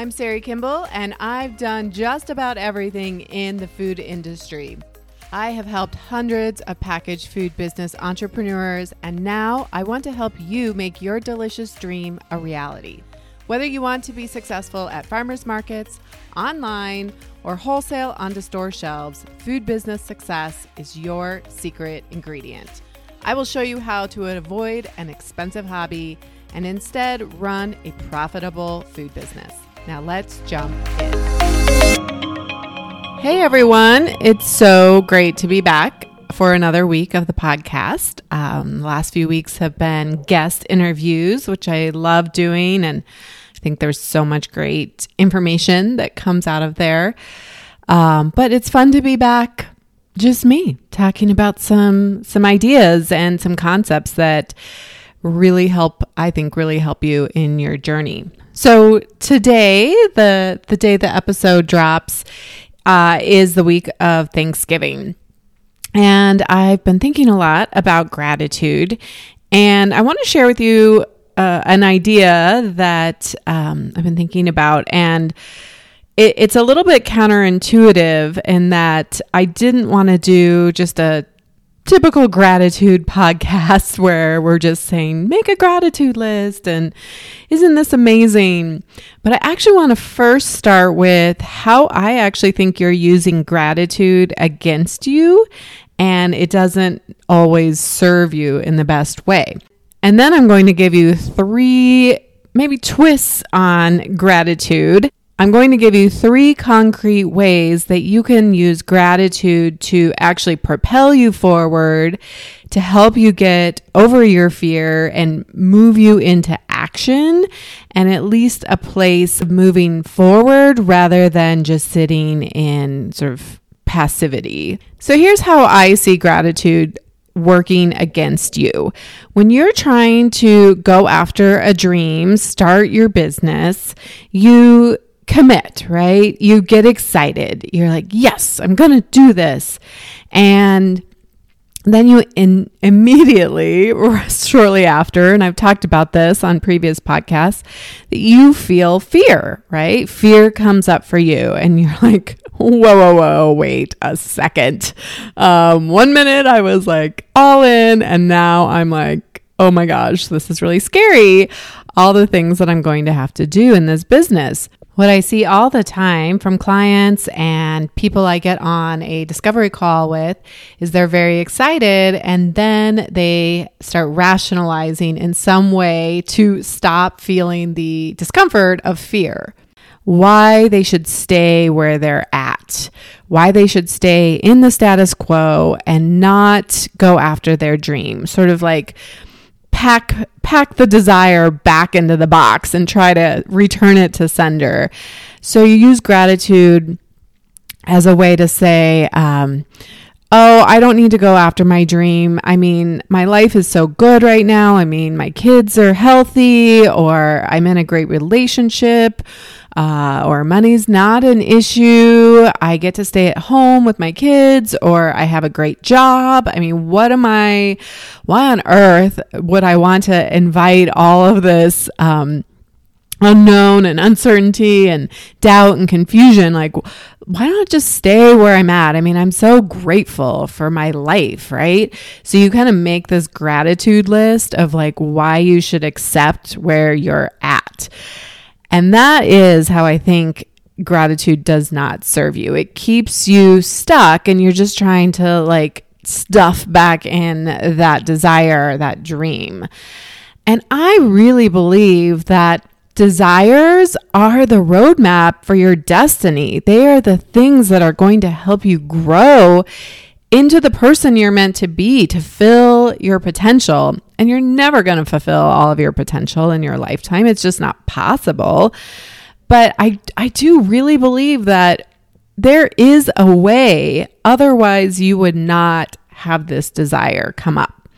I'm Shari Kimball, and I've done just about everything in the food industry. I have helped hundreds of packaged food business entrepreneurs, and now I want to help you make your delicious dream a reality. Whether you want to be successful at farmers markets, online, or wholesale onto store shelves, food business success is your secret ingredient. I will show you how to avoid an expensive hobby and instead run a profitable food business. Now let's jump in. Hey everyone, it's so great to be back for another week of the podcast. Um, the last few weeks have been guest interviews, which I love doing, and I think there's so much great information that comes out of there. Um, but it's fun to be back, just me talking about some some ideas and some concepts that really help. I think really help you in your journey. So today, the the day the episode drops, uh, is the week of Thanksgiving, and I've been thinking a lot about gratitude, and I want to share with you uh, an idea that um, I've been thinking about, and it, it's a little bit counterintuitive in that I didn't want to do just a typical gratitude podcast where we're just saying, make a gratitude list and isn't this amazing? But I actually want to first start with how I actually think you're using gratitude against you and it doesn't always serve you in the best way. And then I'm going to give you three maybe twists on gratitude I'm going to give you three concrete ways that you can use gratitude to actually propel you forward, to help you get over your fear and move you into action and at least a place of moving forward rather than just sitting in sort of passivity. So here's how I see gratitude working against you. When you're trying to go after a dream, start your business, you commit, right? You get excited. You're like, yes, I'm going to do this. And then you in immediately or shortly after and i've talked about this on previous podcasts that you feel fear right fear comes up for you and you're like whoa whoa whoa wait a second um, one minute i was like all in and now i'm like oh my gosh this is really scary all the things that i'm going to have to do in this business what I see all the time from clients and people I get on a discovery call with is they're very excited and then they start rationalizing in some way to stop feeling the discomfort of fear. Why they should stay where they're at, why they should stay in the status quo and not go after their dream. Sort of like, pack pack the desire back into the box and try to return it to sender. So you use gratitude as a way to say, um, oh, I don't need to go after my dream. I mean, my life is so good right now. I mean, my kids are healthy, or I'm in a great relationship, uh, or money's not an issue. I get to stay at home with my kids, or I have a great job. I mean, what am I, why on earth would I want to invite all of this? Um, unknown and uncertainty and doubt and confusion like why not just stay where i'm at i mean i'm so grateful for my life right so you kind of make this gratitude list of like why you should accept where you're at and that is how i think gratitude does not serve you it keeps you stuck and you're just trying to like stuff back in that desire that dream and I really believe that Desires are the roadmap for your destiny. They are the things that are going to help you grow into the person you're meant to be to fill your potential. And you're never going to fulfill all of your potential in your lifetime. It's just not possible. But I, I do really believe that there is a way, otherwise, you would not have this desire come up.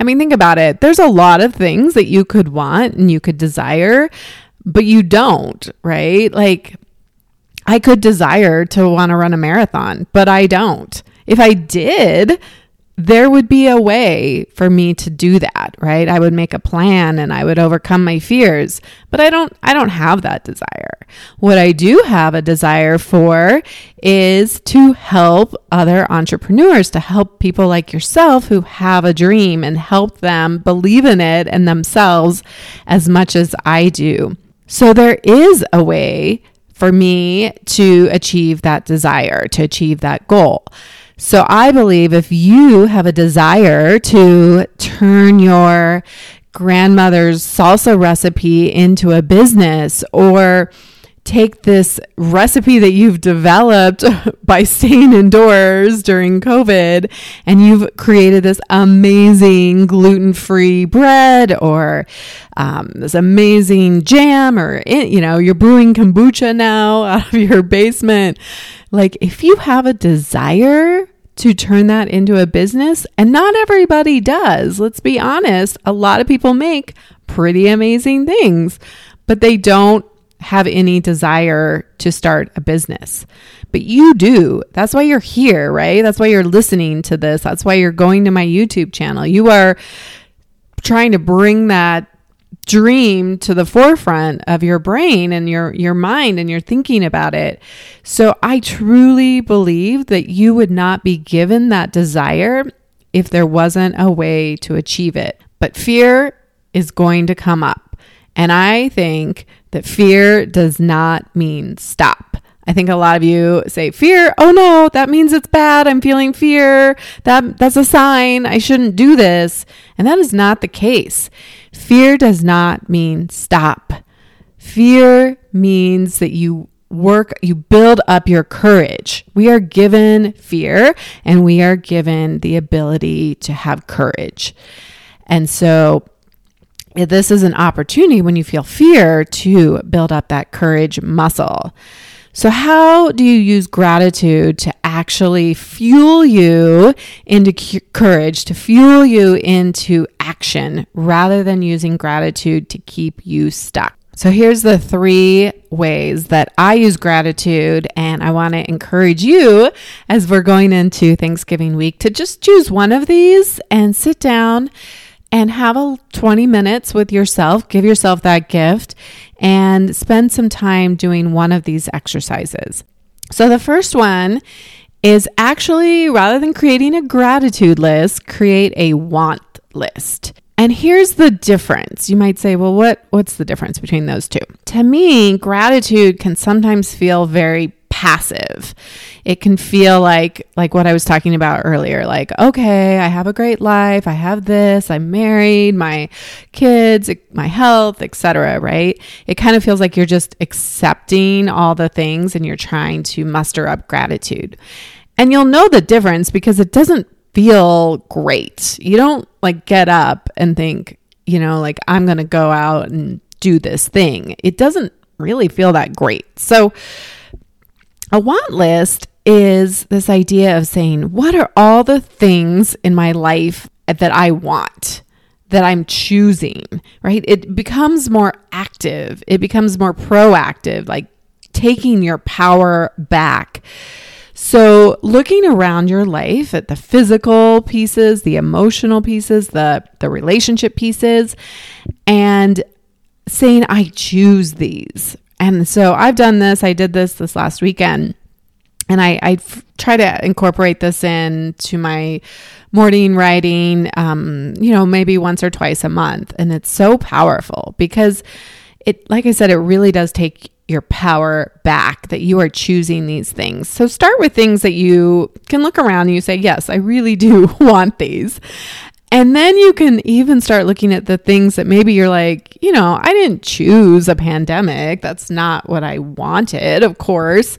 I mean, think about it. There's a lot of things that you could want and you could desire, but you don't, right? Like, I could desire to want to run a marathon, but I don't. If I did, there would be a way for me to do that, right? I would make a plan and I would overcome my fears, but I don't I don't have that desire. What I do have a desire for is to help other entrepreneurs, to help people like yourself who have a dream and help them believe in it and themselves as much as I do. So there is a way for me to achieve that desire, to achieve that goal. So I believe if you have a desire to turn your grandmother's salsa recipe into a business or take this recipe that you've developed by staying indoors during COVID and you've created this amazing gluten free bread or um, this amazing jam, or, you know, you're brewing kombucha now out of your basement. Like, if you have a desire to turn that into a business, and not everybody does, let's be honest, a lot of people make pretty amazing things, but they don't have any desire to start a business. But you do. That's why you're here, right? That's why you're listening to this. That's why you're going to my YouTube channel. You are trying to bring that dream to the forefront of your brain and your your mind and you're thinking about it. So I truly believe that you would not be given that desire if there wasn't a way to achieve it. But fear is going to come up. And I think that fear does not mean stop. I think a lot of you say fear, oh no, that means it's bad. I'm feeling fear. That that's a sign I shouldn't do this. And that is not the case. Fear does not mean stop. Fear means that you work, you build up your courage. We are given fear and we are given the ability to have courage. And so this is an opportunity when you feel fear to build up that courage muscle. So, how do you use gratitude to actually fuel you into courage, to fuel you into action rather than using gratitude to keep you stuck? So, here's the three ways that I use gratitude, and I want to encourage you as we're going into Thanksgiving week to just choose one of these and sit down and have a 20 minutes with yourself, give yourself that gift and spend some time doing one of these exercises. So the first one is actually rather than creating a gratitude list, create a want list. And here's the difference. You might say, well, what, what's the difference between those two? To me, gratitude can sometimes feel very passive. It can feel like like what I was talking about earlier, like okay, I have a great life, I have this, I'm married, my kids, my health, etc., right? It kind of feels like you're just accepting all the things and you're trying to muster up gratitude. And you'll know the difference because it doesn't feel great. You don't like get up and think, you know, like I'm going to go out and do this thing. It doesn't really feel that great. So a want list is this idea of saying, what are all the things in my life that I want? that I'm choosing, right? It becomes more active. It becomes more proactive, like taking your power back. So, looking around your life at the physical pieces, the emotional pieces, the the relationship pieces and saying I choose these, and so I've done this. I did this this last weekend. And I, try to incorporate this into my morning writing, um, you know, maybe once or twice a month. And it's so powerful because it, like I said, it really does take your power back that you are choosing these things. So start with things that you can look around and you say, Yes, I really do want these. And then you can even start looking at the things that maybe you're like, you know, I didn't choose a pandemic. That's not what I wanted, of course.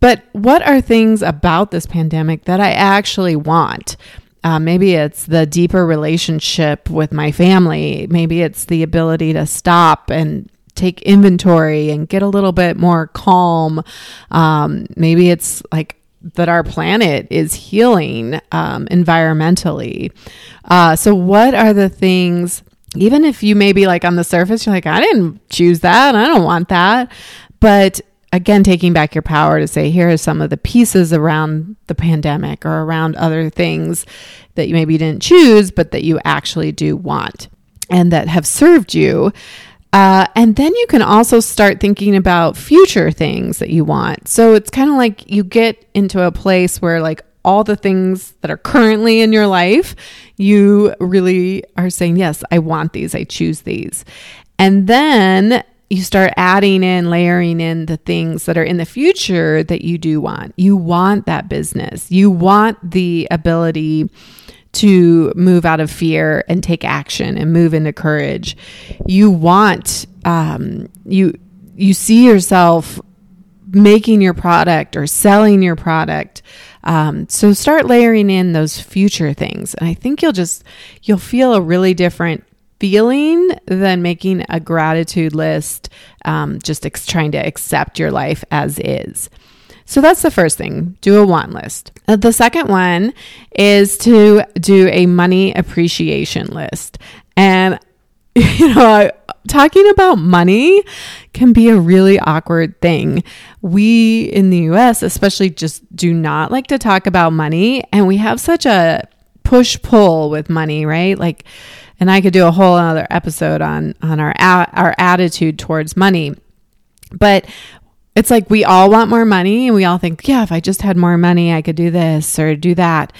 But what are things about this pandemic that I actually want? Uh, maybe it's the deeper relationship with my family. Maybe it's the ability to stop and take inventory and get a little bit more calm. Um, maybe it's like that our planet is healing um, environmentally. Uh, so, what are the things, even if you maybe like on the surface, you're like, I didn't choose that, I don't want that. But again, taking back your power to say, here are some of the pieces around the pandemic or around other things that you maybe didn't choose, but that you actually do want and that have served you Uh, and then you can also start thinking about future things that you want. So it's kind of like you get into a place where, like, all the things that are currently in your life, you really are saying, Yes, I want these, I choose these. And then you start adding in, layering in the things that are in the future that you do want. You want that business, you want the ability to move out of fear and take action and move into courage. You want um, you you see yourself making your product or selling your product. Um, so start layering in those future things, and I think you'll just you'll feel a really different feeling than making a gratitude list. Um, just ex- trying to accept your life as is. So that's the first thing. Do a want list. Uh, the second one is to do a money appreciation list. And, you know, talking about money can be a really awkward thing. We in the US, especially, just do not like to talk about money. And we have such a push pull with money, right? Like, and I could do a whole other episode on on our our attitude towards money. But it's like we all want more money and we all think, yeah, if I just had more money, I could do this or do that.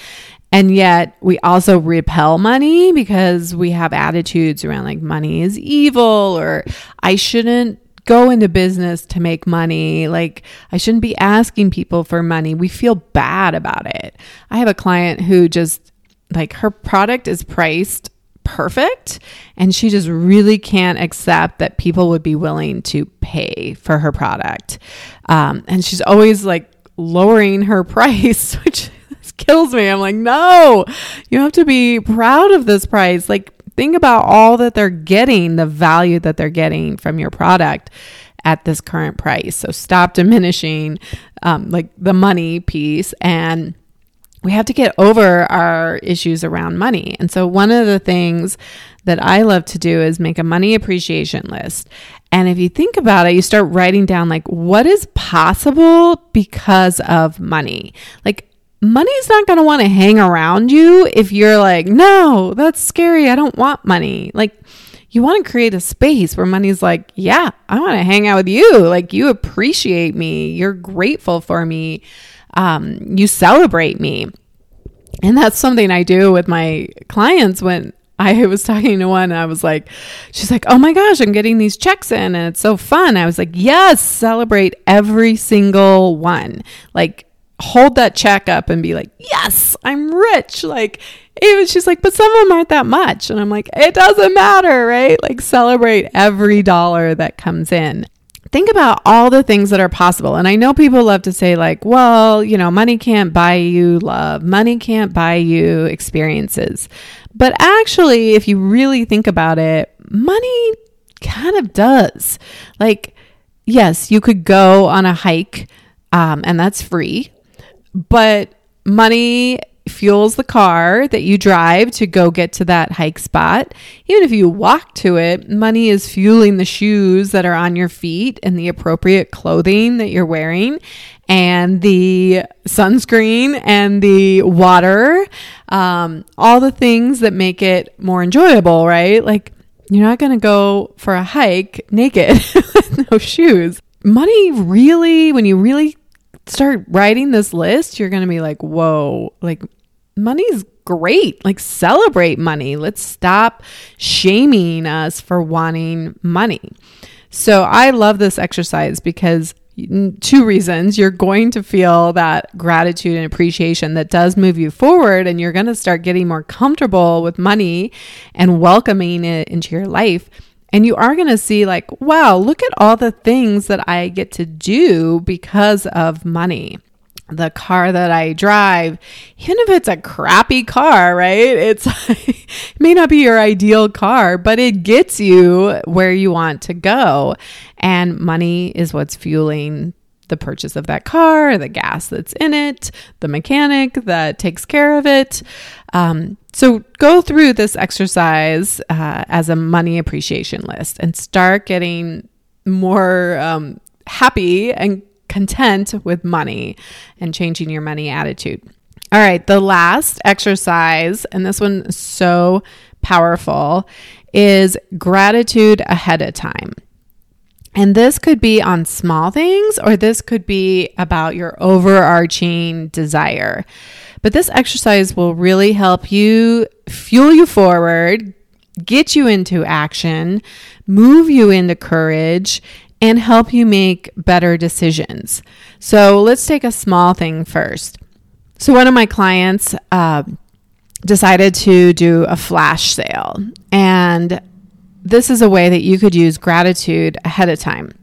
And yet we also repel money because we have attitudes around like money is evil or I shouldn't go into business to make money. Like, I shouldn't be asking people for money. We feel bad about it. I have a client who just, like, her product is priced perfect and she just really can't accept that people would be willing to pay for her product. Um, and she's always like lowering her price which kills me. I'm like no you have to be proud of this price. Like think about all that they're getting the value that they're getting from your product at this current price. So stop diminishing um, like the money piece and we have to get over our issues around money. And so, one of the things that I love to do is make a money appreciation list. And if you think about it, you start writing down like what is possible because of money. Like, money's not going to want to hang around you if you're like, no, that's scary. I don't want money. Like, you want to create a space where money's like, yeah, I want to hang out with you. Like, you appreciate me. You're grateful for me um, you celebrate me. And that's something I do with my clients when I was talking to one and I was like, she's like, oh my gosh, I'm getting these checks in and it's so fun. I was like, yes, celebrate every single one. Like, hold that check up and be like, yes, I'm rich. Like, even she's like, but some of them aren't that much. And I'm like, it doesn't matter, right? Like, celebrate every dollar that comes in think about all the things that are possible. And I know people love to say, like, well, you know, money can't buy you love, money can't buy you experiences. But actually, if you really think about it, money kind of does. Like, yes, you could go on a hike, um, and that's free, but money fuels the car that you drive to go get to that hike spot. Even if you walk to it, money is fueling the shoes that are on your feet and the appropriate clothing that you're wearing and the sunscreen and the water, um, all the things that make it more enjoyable, right? Like, you're not going to go for a hike naked with no shoes. Money really, when you really start writing this list, you're going to be like, whoa, like money's great. Like, celebrate money. Let's stop shaming us for wanting money. So, I love this exercise because two reasons. You're going to feel that gratitude and appreciation that does move you forward, and you're going to start getting more comfortable with money and welcoming it into your life. And you are going to see, like, wow, look at all the things that I get to do because of money the car that I drive, even if it's a crappy car, right? It's it may not be your ideal car, but it gets you where you want to go. And money is what's fueling the purchase of that car, the gas that's in it, the mechanic that takes care of it. Um, so go through this exercise uh, as a money appreciation list and start getting more um, happy and content with money and changing your money attitude. All right, the last exercise, and this one is so powerful, is gratitude ahead of time. And this could be on small things or this could be about your overarching desire. But this exercise will really help you fuel you forward, get you into action, move you into courage, and help you make better decisions. So let's take a small thing first. So, one of my clients uh, decided to do a flash sale, and this is a way that you could use gratitude ahead of time.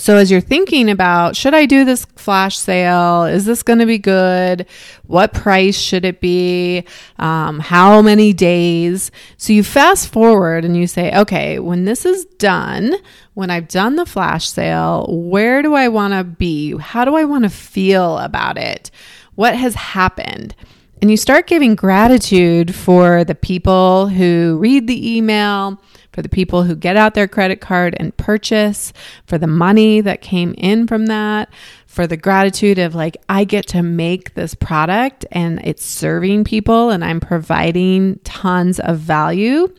So, as you're thinking about, should I do this flash sale? Is this going to be good? What price should it be? Um, how many days? So, you fast forward and you say, okay, when this is done, when I've done the flash sale, where do I want to be? How do I want to feel about it? What has happened? And you start giving gratitude for the people who read the email for the people who get out their credit card and purchase, for the money that came in from that, for the gratitude of like, I get to make this product and it's serving people and I'm providing tons of value.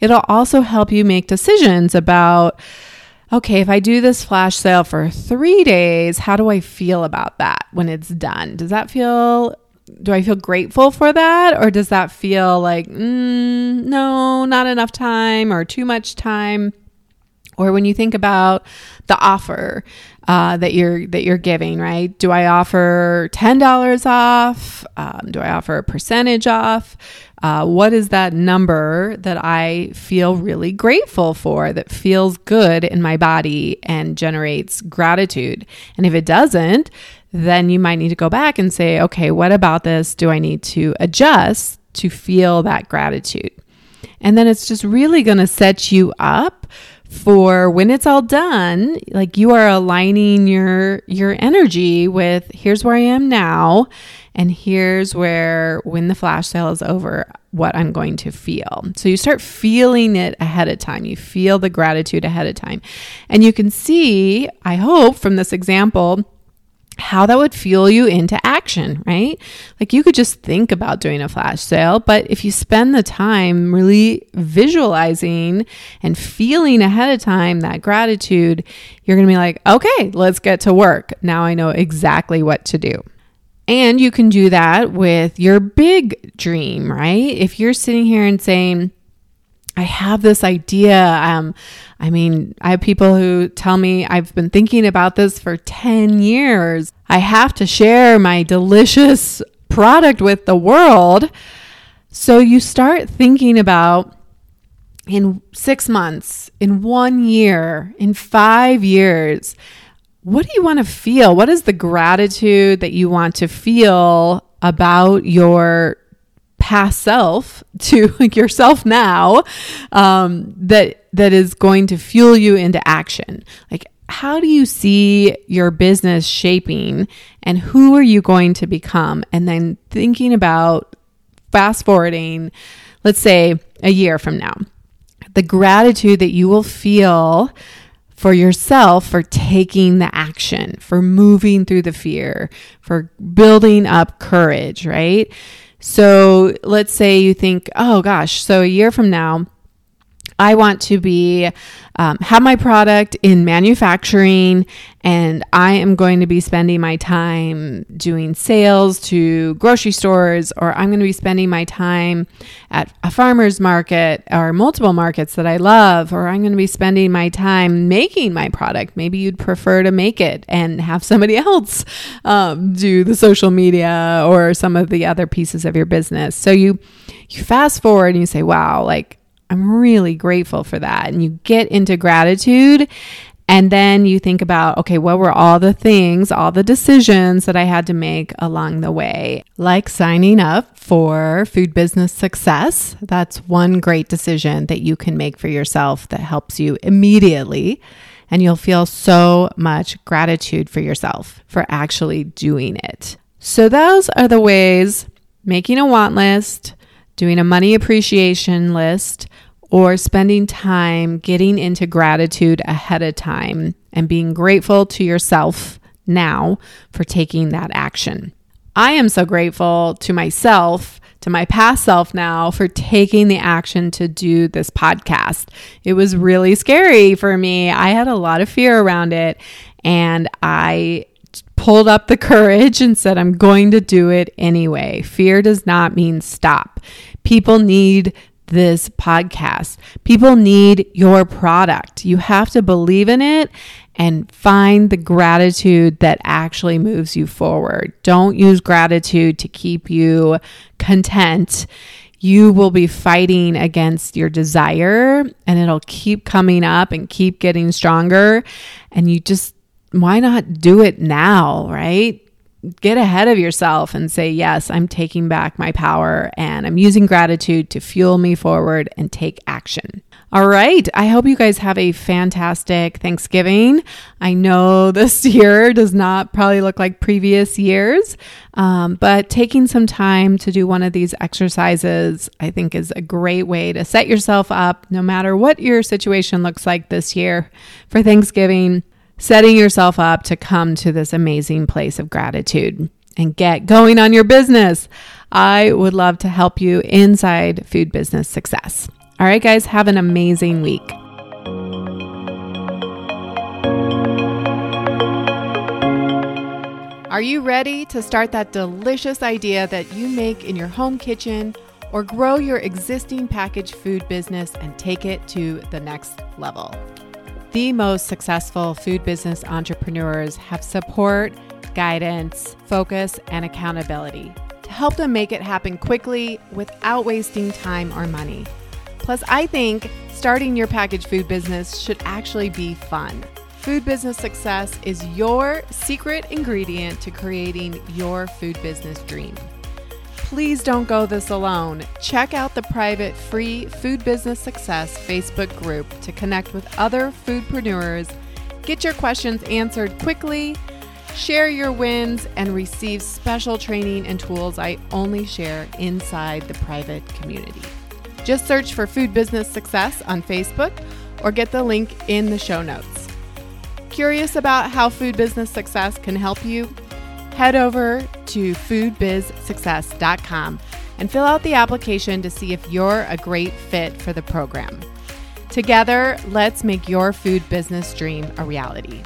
It'll also help you make decisions about, okay, if I do this flash sale for three days, how do I feel about that when it's done? Does that feel do I feel grateful for that? Or does that feel like, mm, no, not enough time or too much time? Or when you think about the offer uh, that you're that you're giving, right? Do I offer ten dollars off? Um, do I offer a percentage off? Uh, what is that number that I feel really grateful for? That feels good in my body and generates gratitude. And if it doesn't, then you might need to go back and say, okay, what about this do I need to adjust to feel that gratitude? And then it's just really going to set you up for when it's all done like you are aligning your your energy with here's where I am now and here's where when the flash sale is over what I'm going to feel. So you start feeling it ahead of time. You feel the gratitude ahead of time. And you can see, I hope from this example, how that would fuel you into action, right? Like you could just think about doing a flash sale, but if you spend the time really visualizing and feeling ahead of time that gratitude, you're going to be like, okay, let's get to work. Now I know exactly what to do. And you can do that with your big dream, right? If you're sitting here and saying, I have this idea. Um, I mean, I have people who tell me I've been thinking about this for 10 years. I have to share my delicious product with the world. So you start thinking about in six months, in one year, in five years, what do you want to feel? What is the gratitude that you want to feel about your past self to yourself now um, that that is going to fuel you into action like how do you see your business shaping and who are you going to become and then thinking about fast forwarding let's say a year from now the gratitude that you will feel for yourself for taking the action, for moving through the fear, for building up courage, right? So let's say you think, oh gosh, so a year from now, I want to be um, have my product in manufacturing, and I am going to be spending my time doing sales to grocery stores, or I'm going to be spending my time at a farmer's market or multiple markets that I love, or I'm going to be spending my time making my product. Maybe you'd prefer to make it and have somebody else um, do the social media or some of the other pieces of your business. So you you fast forward and you say, "Wow, like." I'm really grateful for that. And you get into gratitude. And then you think about, okay, what were all the things, all the decisions that I had to make along the way? Like signing up for Food Business Success. That's one great decision that you can make for yourself that helps you immediately. And you'll feel so much gratitude for yourself for actually doing it. So, those are the ways making a want list, doing a money appreciation list, or spending time getting into gratitude ahead of time and being grateful to yourself now for taking that action. I am so grateful to myself, to my past self now, for taking the action to do this podcast. It was really scary for me. I had a lot of fear around it, and I pulled up the courage and said, I'm going to do it anyway. Fear does not mean stop. People need this podcast. People need your product. You have to believe in it and find the gratitude that actually moves you forward. Don't use gratitude to keep you content. You will be fighting against your desire and it'll keep coming up and keep getting stronger. And you just, why not do it now, right? Get ahead of yourself and say, Yes, I'm taking back my power and I'm using gratitude to fuel me forward and take action. All right. I hope you guys have a fantastic Thanksgiving. I know this year does not probably look like previous years, um, but taking some time to do one of these exercises, I think, is a great way to set yourself up, no matter what your situation looks like this year for Thanksgiving setting yourself up to come to this amazing place of gratitude and get going on your business. I would love to help you inside food business success. All right, guys, have an amazing week. Are you ready to start that delicious idea that you make in your home kitchen or grow your existing packaged food business and take it to the next level? The most successful food business entrepreneurs have support, guidance, focus, and accountability to help them make it happen quickly without wasting time or money. Plus, I think starting your packaged food business should actually be fun. Food business success is your secret ingredient to creating your food business dream. Please don't go this alone. Check out the private free Food Business Success Facebook group to connect with other foodpreneurs, get your questions answered quickly, share your wins, and receive special training and tools I only share inside the private community. Just search for Food Business Success on Facebook or get the link in the show notes. Curious about how food business success can help you? Head over to foodbizsuccess.com and fill out the application to see if you're a great fit for the program. Together, let's make your food business dream a reality.